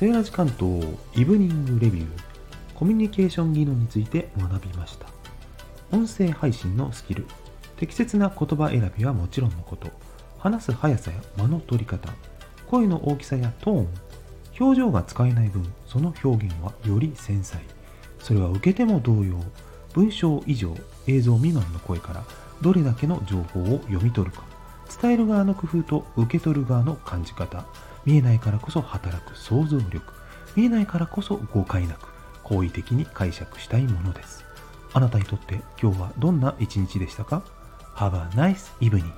セーラジ関東イブニングレビューコミュニケーション技能について学びました。音声配信のスキル適切な言葉選びはもちろんのこと。話す速さや間の取り方声の大きさやトーン表情が使えない分その表現はより繊細。それは受けても同様文章以上映像未満の声からどれだけの情報を読み取るか。伝える側の工夫と受け取る側の感じ方。見えないからこそ働く想像力。見えないからこそ誤解なく好意的に解釈したいものです。あなたにとって今日はどんな一日でしたか？Have a nice evening.